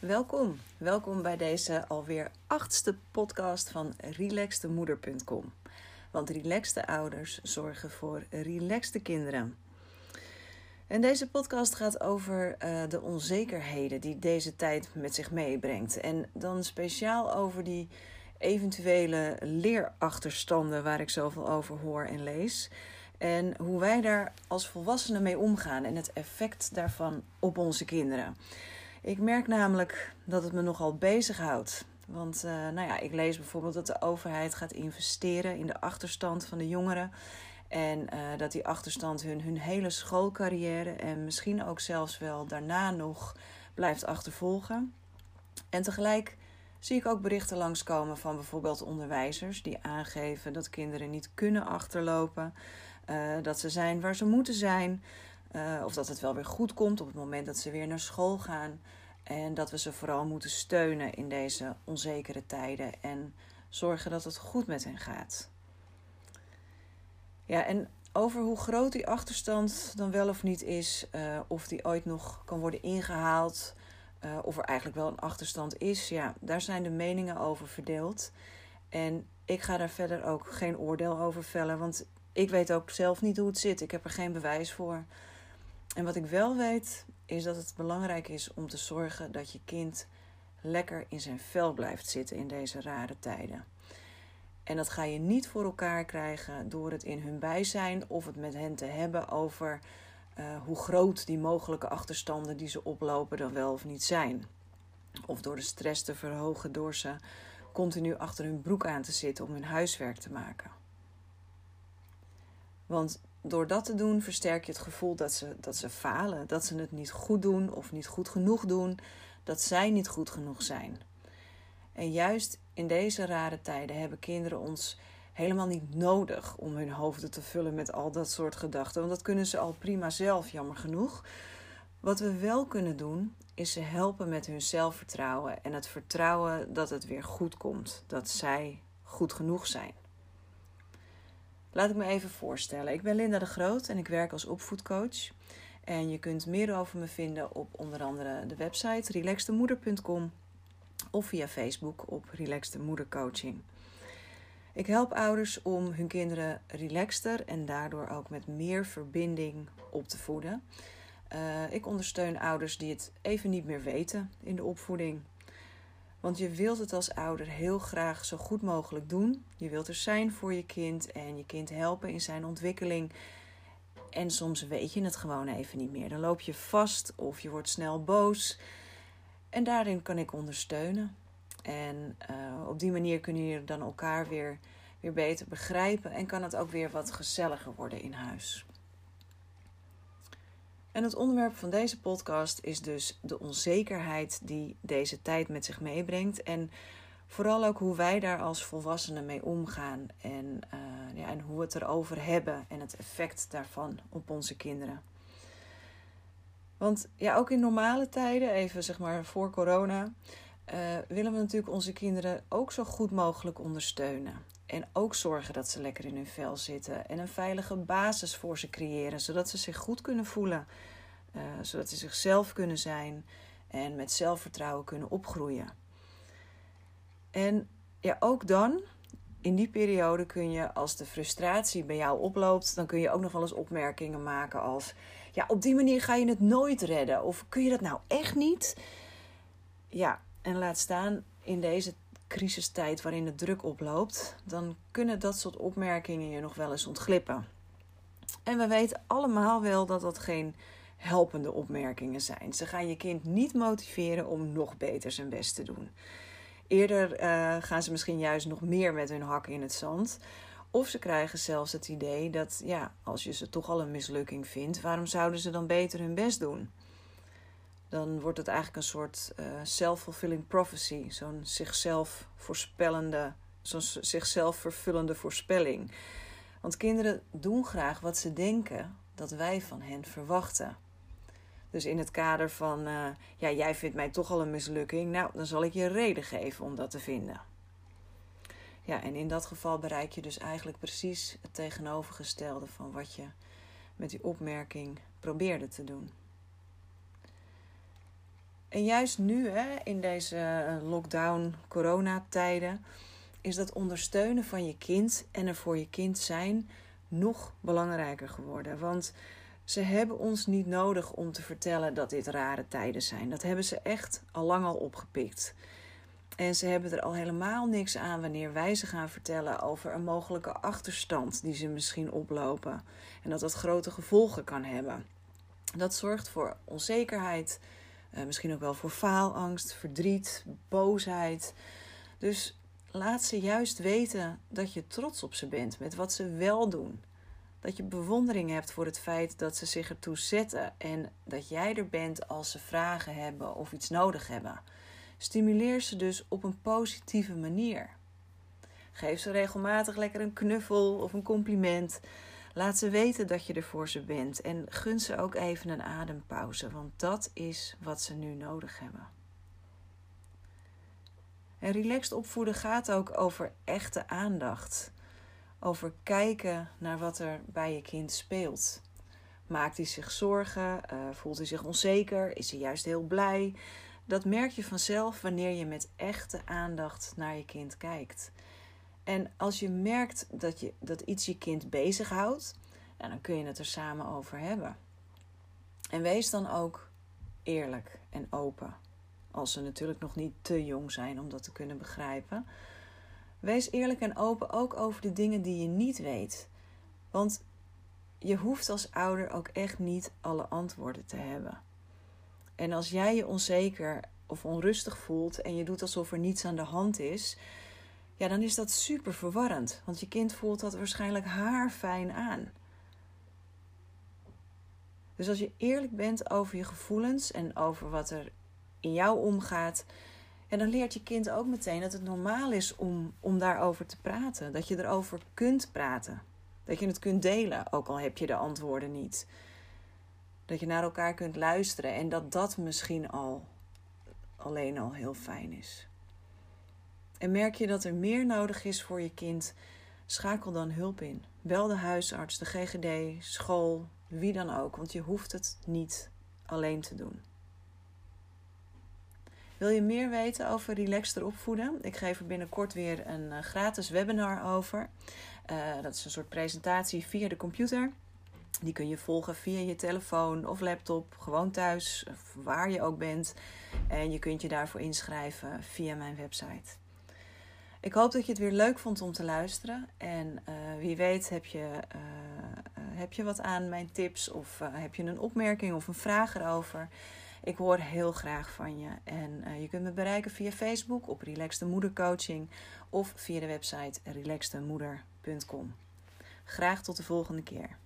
Welkom, welkom bij deze alweer achtste podcast van relaxtemoeder.com. Want relaxte ouders zorgen voor relaxte kinderen. En deze podcast gaat over uh, de onzekerheden die deze tijd met zich meebrengt. En dan speciaal over die eventuele leerachterstanden waar ik zoveel over hoor en lees. En hoe wij daar als volwassenen mee omgaan en het effect daarvan op onze kinderen. Ik merk namelijk dat het me nogal bezighoudt. Want uh, nou ja, ik lees bijvoorbeeld dat de overheid gaat investeren in de achterstand van de jongeren. En uh, dat die achterstand hun, hun hele schoolcarrière en misschien ook zelfs wel daarna nog blijft achtervolgen. En tegelijk zie ik ook berichten langskomen van bijvoorbeeld onderwijzers die aangeven dat kinderen niet kunnen achterlopen, uh, dat ze zijn waar ze moeten zijn, uh, of dat het wel weer goed komt op het moment dat ze weer naar school gaan. En dat we ze vooral moeten steunen in deze onzekere tijden en zorgen dat het goed met hen gaat. Ja, en over hoe groot die achterstand dan wel of niet is, uh, of die ooit nog kan worden ingehaald, uh, of er eigenlijk wel een achterstand is, ja, daar zijn de meningen over verdeeld. En ik ga daar verder ook geen oordeel over vellen, want ik weet ook zelf niet hoe het zit. Ik heb er geen bewijs voor. En wat ik wel weet, is dat het belangrijk is om te zorgen dat je kind lekker in zijn vel blijft zitten in deze rare tijden. En dat ga je niet voor elkaar krijgen door het in hun bijzijn of het met hen te hebben over uh, hoe groot die mogelijke achterstanden die ze oplopen dan wel of niet zijn. Of door de stress te verhogen door ze continu achter hun broek aan te zitten om hun huiswerk te maken. Want door dat te doen versterk je het gevoel dat ze, dat ze falen, dat ze het niet goed doen of niet goed genoeg doen, dat zij niet goed genoeg zijn. En juist in deze rare tijden hebben kinderen ons helemaal niet nodig om hun hoofden te vullen met al dat soort gedachten, want dat kunnen ze al prima zelf, jammer genoeg. Wat we wel kunnen doen, is ze helpen met hun zelfvertrouwen en het vertrouwen dat het weer goed komt, dat zij goed genoeg zijn. Laat ik me even voorstellen. Ik ben Linda de Groot en ik werk als opvoedcoach. En je kunt meer over me vinden op onder andere de website relaxtemoeder.com of via Facebook op Relaxte Moedercoaching. Ik help ouders om hun kinderen relaxter en daardoor ook met meer verbinding op te voeden. Uh, ik ondersteun ouders die het even niet meer weten in de opvoeding. Want je wilt het als ouder heel graag zo goed mogelijk doen. Je wilt er zijn voor je kind en je kind helpen in zijn ontwikkeling. En soms weet je het gewoon even niet meer. Dan loop je vast of je wordt snel boos. En daarin kan ik ondersteunen. En uh, op die manier kunnen jullie dan elkaar weer, weer beter begrijpen. En kan het ook weer wat gezelliger worden in huis. En het onderwerp van deze podcast is dus de onzekerheid die deze tijd met zich meebrengt. En vooral ook hoe wij daar als volwassenen mee omgaan. En, uh, ja, en hoe we het erover hebben en het effect daarvan op onze kinderen. Want ja, ook in normale tijden, even zeg maar voor corona, uh, willen we natuurlijk onze kinderen ook zo goed mogelijk ondersteunen. En ook zorgen dat ze lekker in hun vel zitten. En een veilige basis voor ze creëren, zodat ze zich goed kunnen voelen. Uh, zodat ze zichzelf kunnen zijn en met zelfvertrouwen kunnen opgroeien. En ja, ook dan, in die periode kun je, als de frustratie bij jou oploopt, dan kun je ook nog wel eens opmerkingen maken als: Ja, op die manier ga je het nooit redden. Of kun je dat nou echt niet? Ja, en laat staan in deze crisistijd waarin de druk oploopt, dan kunnen dat soort opmerkingen je nog wel eens ontglippen. En we weten allemaal wel dat dat geen helpende opmerkingen zijn. Ze gaan je kind niet motiveren om nog beter zijn best te doen. Eerder uh, gaan ze misschien juist nog meer met hun hakken in het zand. Of ze krijgen zelfs het idee dat, ja, als je ze toch al een mislukking vindt, waarom zouden ze dan beter hun best doen? Dan wordt het eigenlijk een soort uh, self-fulfilling prophecy, zo'n zichzelf voorspellende, zo'n zichzelf vervullende voorspelling. Want kinderen doen graag wat ze denken dat wij van hen verwachten. Dus in het kader van, uh, ja, jij vindt mij toch al een mislukking, nou, dan zal ik je reden geven om dat te vinden. Ja, en in dat geval bereik je dus eigenlijk precies het tegenovergestelde van wat je met die opmerking probeerde te doen. En juist nu, hè, in deze eh, lockdown, coronatijden, is dat ondersteunen van je kind en er voor je kind zijn nog belangrijker geworden. Want ze hebben ons niet nodig om te vertellen dat dit rare tijden zijn. Dat hebben ze echt al lang al opgepikt. En ze hebben er al helemaal niks aan wanneer wij ze gaan vertellen over een mogelijke achterstand die ze misschien oplopen. En dat dat grote gevolgen kan hebben. Dat zorgt voor onzekerheid, eh, misschien ook wel voor faalangst, verdriet, boosheid. Dus laat ze juist weten dat je trots op ze bent met wat ze wel doen. Dat je bewondering hebt voor het feit dat ze zich ertoe zetten en dat jij er bent als ze vragen hebben of iets nodig hebben. Stimuleer ze dus op een positieve manier. Geef ze regelmatig lekker een knuffel of een compliment. Laat ze weten dat je er voor ze bent en gun ze ook even een adempauze, want dat is wat ze nu nodig hebben. En relaxed opvoeden gaat ook over echte aandacht. Over kijken naar wat er bij je kind speelt. Maakt hij zich zorgen? Uh, voelt hij zich onzeker? Is hij juist heel blij? Dat merk je vanzelf wanneer je met echte aandacht naar je kind kijkt. En als je merkt dat, je, dat iets je kind bezighoudt, nou, dan kun je het er samen over hebben. En wees dan ook eerlijk en open. Als ze natuurlijk nog niet te jong zijn om dat te kunnen begrijpen. Wees eerlijk en open ook over de dingen die je niet weet. Want je hoeft als ouder ook echt niet alle antwoorden te hebben. En als jij je onzeker of onrustig voelt en je doet alsof er niets aan de hand is, ja, dan is dat super verwarrend. Want je kind voelt dat waarschijnlijk haar fijn aan. Dus als je eerlijk bent over je gevoelens en over wat er in jou omgaat, en dan leert je kind ook meteen dat het normaal is om, om daarover te praten. Dat je erover kunt praten. Dat je het kunt delen, ook al heb je de antwoorden niet. Dat je naar elkaar kunt luisteren en dat dat misschien al alleen al heel fijn is. En merk je dat er meer nodig is voor je kind, schakel dan hulp in. Bel de huisarts, de GGD, school, wie dan ook, want je hoeft het niet alleen te doen. Wil je meer weten over relaxter opvoeden? Ik geef er binnenkort weer een eh, gratis webinar over. Uh, dat is een soort presentatie via de computer. Die kun je volgen via je telefoon of laptop, gewoon thuis, waar je ook bent. En je kunt je daarvoor inschrijven via mijn website. Ik hoop dat je het weer leuk vond om te luisteren. En uh, wie weet heb je, uh, heb je wat aan mijn tips of heb je een opmerking of een vraag erover. Ik hoor heel graag van je. En je kunt me bereiken via Facebook op Relaxed Moedercoaching of via de website relaxedmoeder.com. Graag tot de volgende keer.